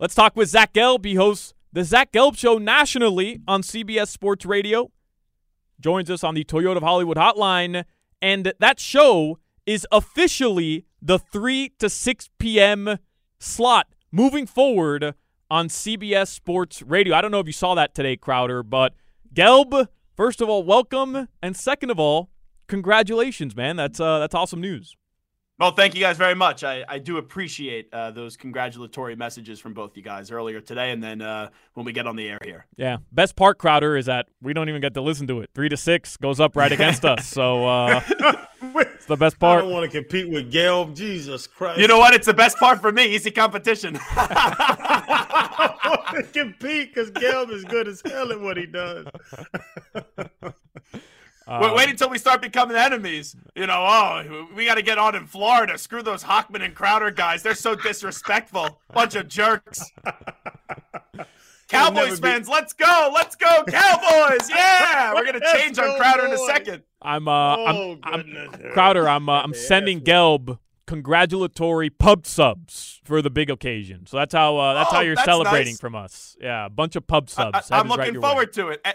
Let's talk with Zach Gelb. He hosts the Zach Gelb Show nationally on CBS Sports Radio. Joins us on the Toyota of Hollywood hotline. And that show is officially the 3 to 6 p.m. slot moving forward on CBS Sports Radio. I don't know if you saw that today, Crowder, but Gelb, first of all, welcome. And second of all, congratulations, man. That's uh, that's awesome news. Well, thank you guys very much. I, I do appreciate uh, those congratulatory messages from both you guys earlier today and then uh, when we get on the air here. Yeah. Best part, Crowder, is that we don't even get to listen to it. Three to six goes up right against us. So uh, it's the best part. I don't want to compete with Gelb. Jesus Christ. You know what? It's the best part for me. Easy competition. I want to compete because Gelb is good as hell at what he does. Wait, wait until we start becoming enemies. You know, oh, we got to get on in Florida. Screw those Hochman and Crowder guys. They're so disrespectful. Bunch of jerks. Cowboys fans, be- let's go. Let's go, Cowboys. Yeah. We're going to Let's change on go, Crowder in a second. I'm uh, Oh, I'm, I'm. Crowder. I'm uh, I'm Yeah, sending Gelb congratulatory pub subs for the big occasion. So that's how uh, that's how Oh, you're that's celebrating nice. from us. Yeah, a bunch of pub subs. I, That am is right looking way. forward to it.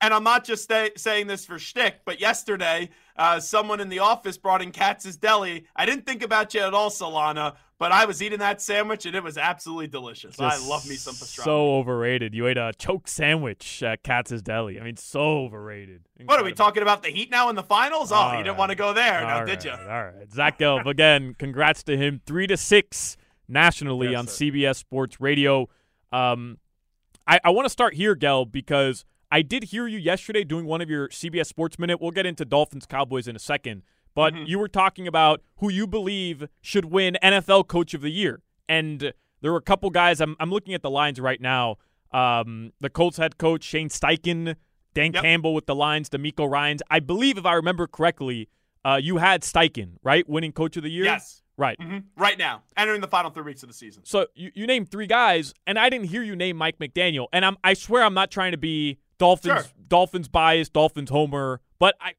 And I'm not just stay, saying this for shtick, but yesterday, uh, someone in the office brought in Katz's Deli. I didn't think about you at all, Solana, but I was eating that sandwich and it was absolutely delicious. I love me some pastrami. So overrated. You ate a choke sandwich at Katz's Deli. I mean, so overrated. what are we talking about? The Heat now in the finals? Oh, All you didn't want to go there, now All did you? All right. Zach Gelb, again, congrats to him. Three to six nationally Yes, on sir. CBS Sports Radio. Um, I, I want to start here, Gelb, because I did hear you yesterday doing one of your CBS Sports Minute. We'll get into Dolphins Cowboys in a second. But Mm-hmm. you were talking about who you believe should win NFL Coach of the Year. And there were a couple guys. I'm, I'm looking at the lines right now. Um, the Colts head coach, Shane Steichen, Dan Yep. Campbell with the lines, DeMeco Ryans. I believe, if I remember correctly, uh, you had Steichen, right? Winning Coach of the Year? Yes. Right. hmm Right now, entering the final three weeks of the season. So you, you named three guys, and I didn't hear you name Mike McDaniel. And I'm I swear I'm not trying to be Dolphins Sure. Dolphins bias, Dolphins homer, but I,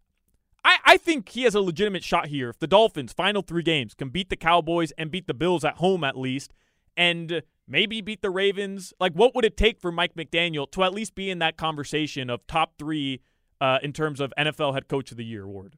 I I think he has a legitimate shot here. If the Dolphins final three games can beat the Cowboys and beat the Bills at home at least, and maybe beat the Ravens, like what would it take for Mike McDaniel to at least be in that conversation of top three uh, in terms of NFL Head Coach of the Year award?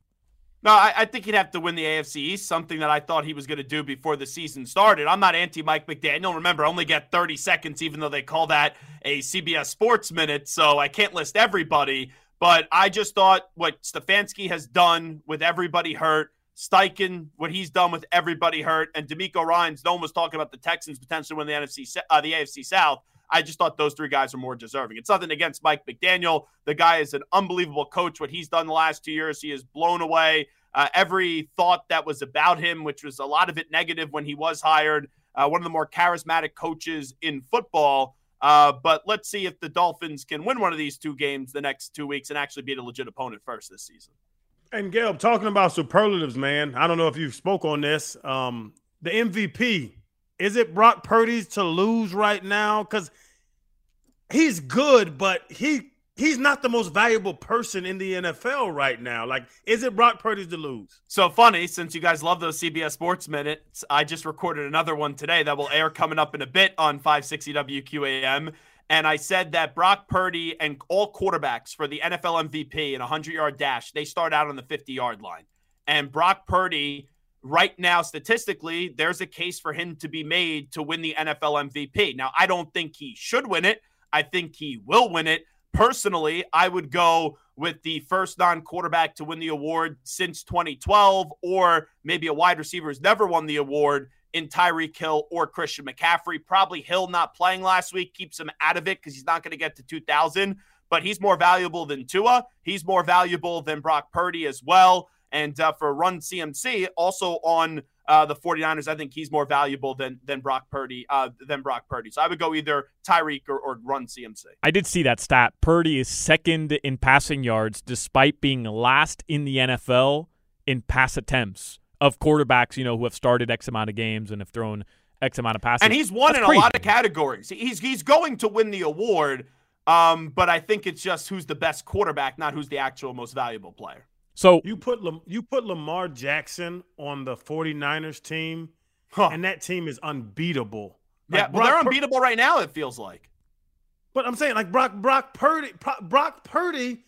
No, I, I think he'd have to win the AFC East, something that I thought he was going to do before the season started. I'm not anti Mike McDaniel. Remember, I only get 30 seconds, even though they call that a CBS Sports Minute, so I can't list everybody. But I just thought what Stefanski has done with everybody hurt, Steichen, what he's done with everybody hurt, and DeMeco Ryans, no one was talking about the Texans potentially winning the NFC, uh, the AFC South. I just thought those three guys are more deserving. It's nothing against Mike McDaniel. The guy is an unbelievable coach. What he's done the last two years, he has blown away uh, every thought that was about him, which was a lot of it negative when he was hired. Uh, one of the more charismatic coaches in football. Uh, but let's see if the Dolphins can win one of these two games the next two weeks and actually beat a legit opponent first this season. And Gelb, talking about superlatives, man. I don't know if you spoke on this. Um, the MVP is it Brock Purdy's to lose right now? Because he's good, but he he's not the most valuable person in the NFL right now. Like, is it Brock Purdy's to lose? So funny, since you guys love those CBS Sports Minutes, I just recorded another one today that will air coming up in a bit on 560 WQAM. And I said that Brock Purdy and all quarterbacks for the NFL MVP in a 100 yard dash, they start out on the 50 yard line. And Brock Purdy right now, statistically, there's a case for him to be made to win the NFL MVP. Now, I don't think he should win it. I think he will win it. Personally, I would go with the first non quarterback to win the award since 2012, or maybe a wide receiver who's never won the award in Tyreek Hill or Christian McCaffrey. Probably Hill not playing last week keeps him out of it because he's not going to get to 2,000, but he's more valuable than Tua. He's more valuable than Brock Purdy as well. And uh, for Run CMC, also on uh, the 49ers, I think he's more valuable than than Brock Purdy uh, than Brock Purdy. So I would go either Tyreek or, or Run CMC. I did see that stat. Purdy is second in passing yards despite being last in the NFL in pass attempts of quarterbacks, you know, who have started X amount of games and have thrown X amount of passes. And he's won That's in crazy. a lot of categories. He's he's going to win the award. Um, but I think it's just who's the best quarterback, not who's the actual most valuable player. So You put Lam- you put Lamar Jackson on the 49ers team, Huh. and that team is unbeatable. yeah, Like well, they're Brock Pur- unbeatable right now. It feels like. But I'm saying like Brock Brock Purdy Brock Purdy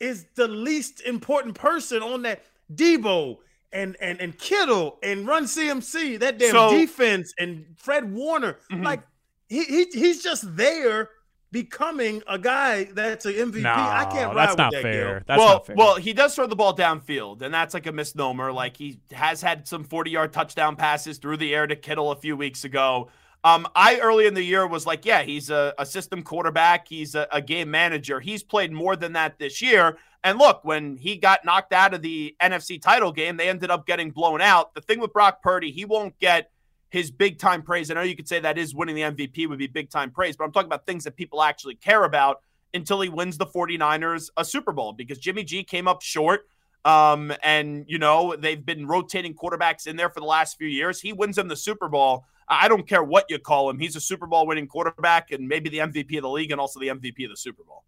is the least important person on that Deebo and and and Kittle and Run CMC that damn So- defense and Fred Warner Mhm. like he, he he's just there becoming a guy that's an MVP. no, I can't ride that's with not that fair. Gelb. That's well, not fair. well, he does throw the ball downfield, and that's like a misnomer. Like he has had some 40 yard touchdown passes through the air to Kittle a few weeks ago. Um, I early in the year was like, yeah, he's a, a system quarterback. He's a, a game manager. He's played more than that this year. And look, when he got knocked out of the NFC title game, they ended up getting blown out. The thing with Brock Purdy, he won't get his big time praise. I know you could say that is winning the MVP would be big time praise, but I'm talking about things that people actually care about until he wins the 49ers a Super Bowl because Jimmy G came up short. Um, and you know, they've been rotating quarterbacks in there for the last few years. He wins them the Super Bowl. I don't care what you call him. He's a Super Bowl winning quarterback and maybe the MVP of the league and also the MVP of the Super Bowl.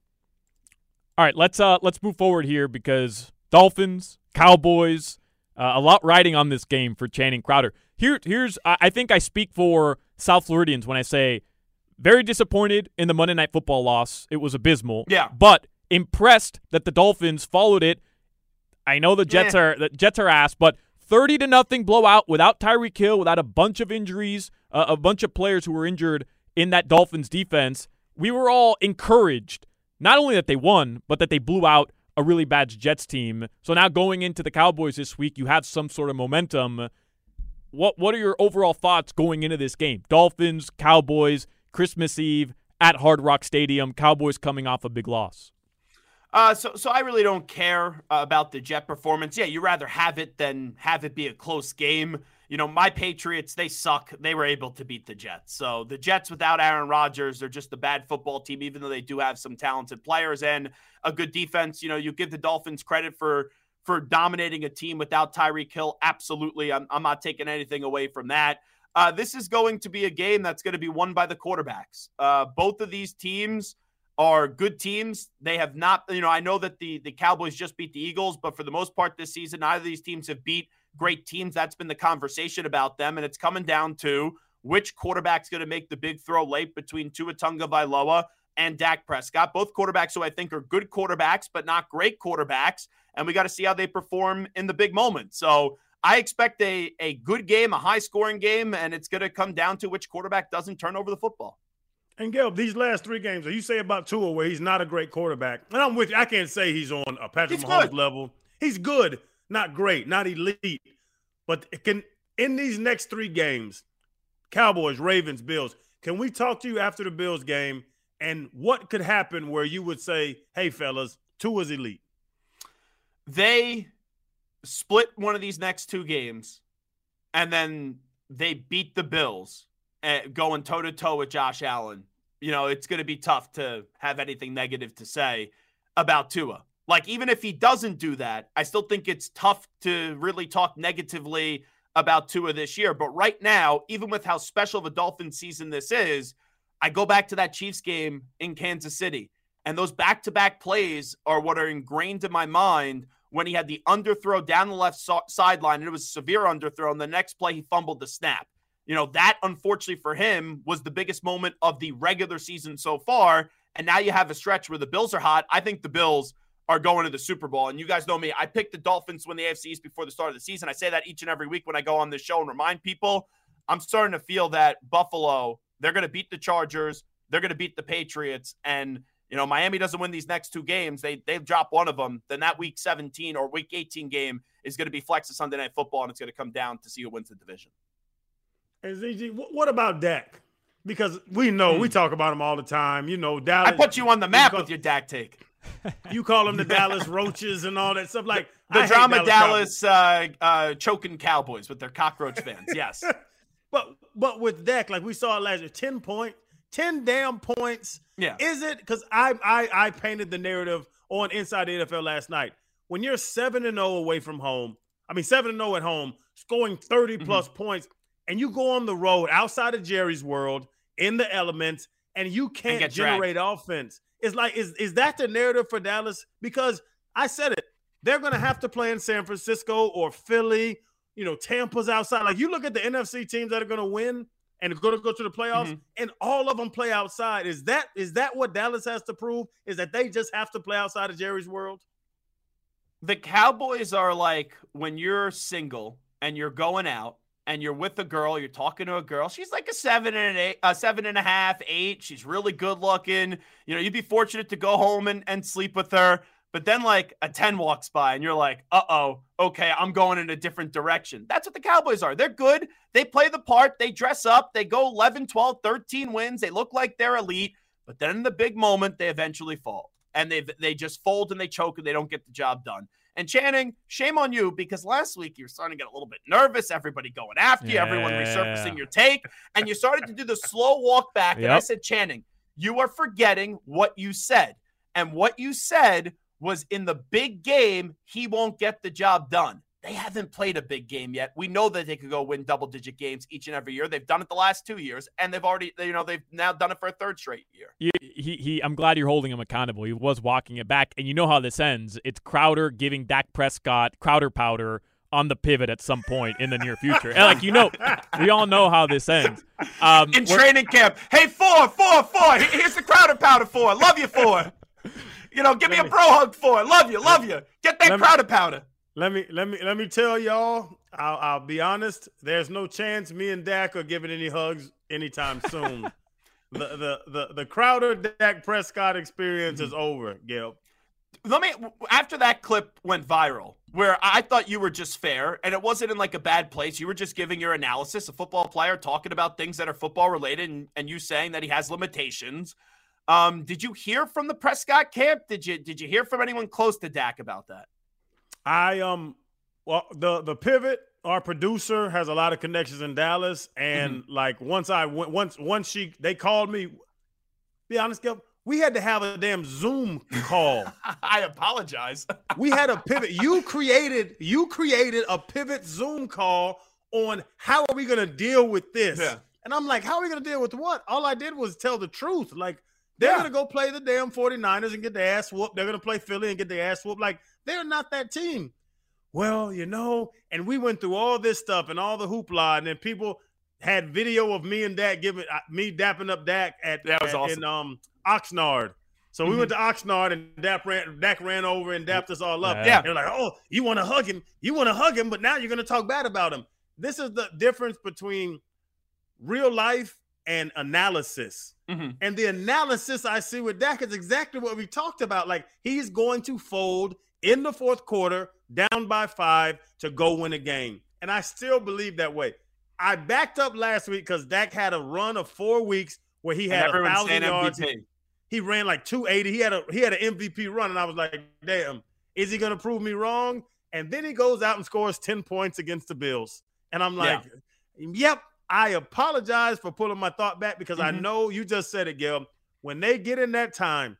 All right, let's uh let's move forward here because Dolphins, Cowboys, uh, a lot riding on this game for Channing Crowder. Here, here's I think I speak for South Floridians when I say very disappointed in the Monday Night Football loss. It was abysmal. Yeah. but impressed that the Dolphins followed it. I know the Jets Yeah. are the Jets are ass, but thirty to nothing blowout without Tyreek Hill, without a bunch of injuries, uh, a bunch of players who were injured in that Dolphins defense. We were all encouraged, not only that they won, but that they blew out a really bad Jets team. So now going into the Cowboys this week, you have some sort of momentum. What what are your overall thoughts going into this game? Dolphins, Cowboys, Christmas Eve at Hard Rock Stadium. Cowboys coming off a big loss. Uh, so, so I really don't care uh, about the Jet performance. Yeah, you rather have it than have it be a close game. You know, my Patriots, they suck. They were able to beat the Jets. So the Jets without Aaron Rodgers, they're just a bad football team, even though they do have some talented players and a good defense. You know, you give the Dolphins credit for for dominating a team without Tyreek Hill. Absolutely. I'm, I'm not taking anything away from that. Uh, this is going to be a game that's going to be won by the quarterbacks. Uh, both of these teams are good teams. They have not, you know, I know that the the Cowboys just beat the Eagles, but for the most part this season, neither of these teams have beat great teams. That's been the conversation about them, and it's coming down to which quarterback's going to make the big throw late between Tua Tagovailoa and Dak Prescott. Both quarterbacks who I think are good quarterbacks, but not great quarterbacks, and we got to see how they perform in the big moment. So. I expect a, a good game, a high scoring game, and it's going to come down to which quarterback doesn't turn over the football. And Gelb, these last three games, you say about Tua where he's not a great quarterback, and I'm with you. I can't say he's on a Patrick He's Mahomes good. level. He's good, not great, not elite, but it can in these next three games, Cowboys, Ravens, Bills. Can we talk to you after the Bills game and what could happen where you would say, "Hey, fellas, Tua's elite"? they split one of these next two games and then they beat the Bills uh, going toe to toe with Josh Allen, you know, it's going to be tough to have anything negative to say about Tua. Like, even if he doesn't do that, I still think it's tough to really talk negatively about Tua this year. But right now, even with how special of a Dolphin season this is, I go back to that Chiefs game in Kansas City. And those back to back plays are what are ingrained in my mind when he had the underthrow down the left so- sideline and it was a severe underthrow. And the next play, he fumbled the snap. You know, that unfortunately for him was the biggest moment of the regular season so far. And now you have a stretch where the Bills are hot. I think the Bills are going to the Super Bowl. And you guys know me, I picked the Dolphins to win the AFC East before the start of the season. I say that each and every week when I go on this show and remind people. I'm starting to feel that Buffalo, they're going to beat the Chargers, they're going to beat the Patriots, and you know Miami doesn't win these next two games, they they drop one of them. Then that Week 17 or Week 18 game is going to be flex of Sunday Night Football, and it's going to come down to see who wins the division. And ZG, what about Dak? Because we know we Hmm. talk about him all the time. You know, Dallas. I put you on the map call- with your Dak take. You call them the Dallas Roaches and all that stuff. Like I The drama Dallas Dallas uh, uh, choking Cowboys with their cockroach fans. Yes. But but with Dak, like we saw last year, ten point, ten damn points. Yeah. Is it? Because I I I painted the narrative on Inside the NFL last night. When you're seven and zero away from home, I mean seven and zero at home, scoring 30 Mm-hmm. plus points, and you go on the road outside of Jerry's world in the elements, and you can't dragged. generate offense. It's like is is that the narrative for Dallas? Because I said it, they're going to have to play in San Francisco or Philly. You know, Tampa's outside. Like you look at the NFC teams that are going to win and going to go to the playoffs, Mhm. and all of them play outside. Is that is that what Dallas has to prove? Is that they just have to play outside of Jerry's world? the Cowboys are like when you're single and you're going out and you're with a girl, you're talking to a girl. She's like a seven and an eight, a seven and a half, eight. She's really good looking. You know, you'd be fortunate to go home and, and sleep with her. But then like a 10 walks by and you're like, uh oh, okay, I'm going in a different direction. That's what the Cowboys are. They're good. They play the part. They dress up. They go 11, 12, 13 wins. They look like they're elite. But then in the big moment, they eventually fall. And they they just fold and they choke and they don't get the job done. And Channing, shame on you because last week you were starting to get a little bit nervous. Everybody going after you, everyone resurfacing your take, and you started to do the slow walk back. And I said, Channing, you are forgetting what you said. And what you said was in the big game, he won't get the job done. They haven't played a big game yet. We know that they could go win double digit games each and every year. They've done it the last two years, and they've already, you know, they've now done it for a third straight year. You- he, he I'm glad you're holding him accountable. He was walking it back, and you know how this ends. It's Crowder giving Dak Prescott Crowder powder on the pivot at some point in the near future. And like you know, we all know how this ends. Um, in training camp. Hey, four, four, four. Here's the crowder powder four. Love you four. You know, give me a bro hug four. Love you, love you. Get that me- crowder powder. Let me let me let me tell y'all. I'll, I'll be honest. There's no chance me and Dak are giving any hugs anytime soon. the, the the the Crowder Dak Prescott experience is mm-hmm. over, Gelb. Let me. After that clip went viral, where I thought you were just fair, and it wasn't in like a bad place. You were just giving your analysis, a football player talking about things that are football related, and, and you saying that he has limitations. Um, did you hear from the Prescott camp? Did you did you hear from anyone close to Dak about that? I um well the the pivot our producer has a lot of connections in Dallas and like once I went once once she they called me be honest Gelb, we had to have a damn Zoom call. I apologize. we had a pivot you created you created a pivot Zoom call on how are we going to deal with this? Yeah. And I'm like how are we going to deal with what? All I did was tell the truth. Like they're Yeah. going to go play the damn 49ers and get their ass whooped. They're going to play Philly and get their ass whooped. Like they're not that team. Well, you know, and we went through all this stuff and all the hoopla, and then people had video of me and Dak giving uh, me dapping up Dak at, That was at- awesome. in um Oxnard. So we went to Oxnard and Dak ran, Dak ran over and dapped us all up. Yeah. They're like, "Oh, you want to hug him? You want to hug him? But now you're going to talk bad about him." This is the difference between real life and analysis. Mhm. And the analysis I see with Dak is exactly what we talked about. Like he's going to fold in the fourth quarter, down by five to go win a game. And I still believe that way. I backed up last week because Dak had a run of four weeks where he had a thousand yards. MVP. He ran like 280. He had a he had an MVP run, and I was like, damn, is he gonna prove me wrong? And then he goes out and scores 10 points against the Bills. And I'm like, yep, I apologize for pulling my thought back because I Mhm. know you just said it, Gelb. When they get in that time,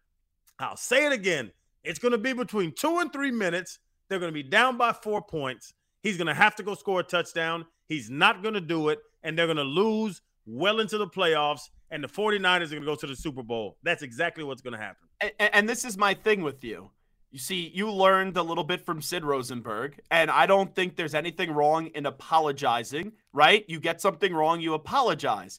I'll say it again. It's going to be between two and three minutes. They're going to be down by four points. He's going to have to go score a touchdown. He's not going to do it. And they're going to lose well into the playoffs. And the 49ers are going to go to the Super Bowl. That's exactly what's going to happen. and, and this is my thing with you. You see, you learned a little bit from Sid Rosenberg, and I don't think there's anything wrong in apologizing, right? You get something wrong, you apologize.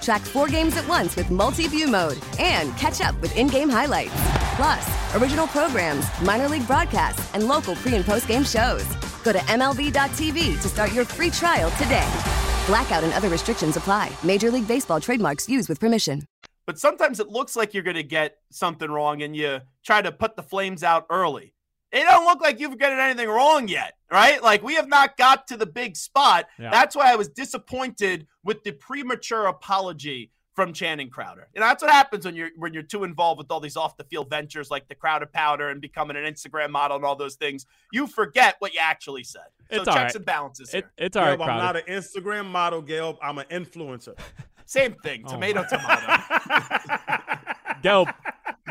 Track four games at once with multi view mode and catch up with in game highlights. Plus, original programs, minor league broadcasts, and local pre and post game shows. Go to MLB.tv to start your free trial today. Blackout and other restrictions apply. Major League Baseball trademarks used with permission. But sometimes it looks like you're going to get something wrong and you try to put the flames out early. It don't look like you've gotten anything wrong yet, right? Like we have not got to the big spot. Yeah. That's why I was disappointed with the premature apology from Channing Crowder. And that's what happens when you're when you're too involved with all these off the field ventures like the Crowder powder and becoming an Instagram model and all those things. You forget what you actually said. So It's all checks right. and balances It, here. it's all right, Gelb, I'm not an Instagram model, Gelb. I'm an influencer. Same thing. Oh Tomato, tomato. Gelb,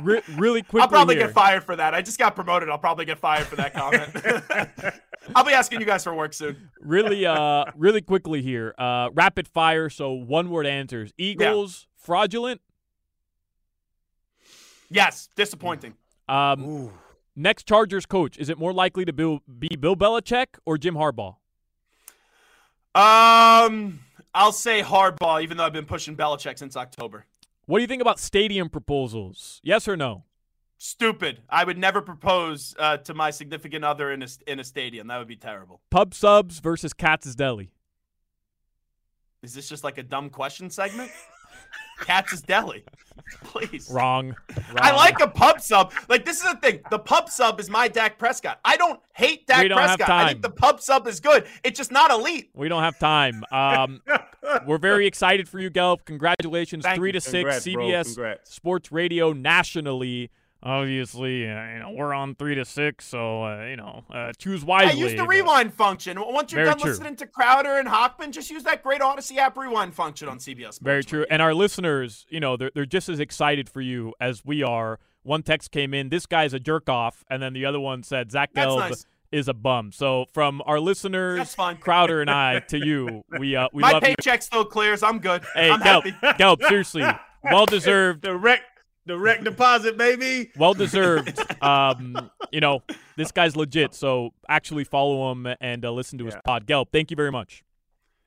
re- really quickly I'll probably here. get fired for that. I just got promoted. I'll probably get fired for that comment. I'll be asking you guys for work soon. really uh really quickly here uh rapid fire so one word answers eagles fraudulent Yes, disappointing. um Ooh. next chargers coach is it more likely to be, bill belichick or jim harbaugh Um, I'll say Harbaugh, even though I've been pushing Belichick since October. What do you think about stadium proposals yes or no Stupid. I would never propose uh, to my significant other in a in a stadium. That would be terrible. pub subs versus katz's deli Is this just like a dumb question segment? Katz's Deli, please. wrong, I like a pub sub. Like this is the thing. The pub sub is my Dak Prescott. I don't hate Dak We don't have Prescott. I think the pub sub is good. It's just not elite. we don't have time um we're very excited for you Gelb. congratulations Thank three you. to six Congrats, bro. cbs Congrats. sports radio nationally obviously uh, you know we're on three to six so uh, you know uh, choose I wisely use the rewind function. Once you're done true. listening to Crowder and Hochman, just use that great Odyssey app rewind function on CBS. Sports Very true. And our listeners, you know, they're, they're just as excited for you as we are. One text came in, this guy's a jerk off. And then the other one said, Zach Gelb nice. is a bum. So from our listeners, Crowder and I, to you, we, uh, we My love you. paycheck still clears. I'm good. Hey, I'm Gelb, happy. Gelb, seriously, well deserved. Direct, direct deposit, baby. Well deserved. Um, you know, this guy's legit. So actually follow him and uh, listen to his pod. Gelb, thank you very much.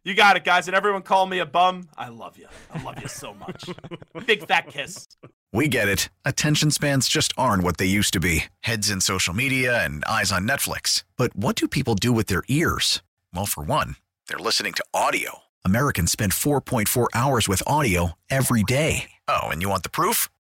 You got it, guys. And everyone call me a bum. I love you. I love you so much. Big fat kiss. We get it. Attention spans just aren't what they used to be heads in social media and eyes on Netflix. But what do people do with their ears? Well, for one, they're listening to audio. Americans spend 4.4 hours with audio every day. Oh, and you want the proof?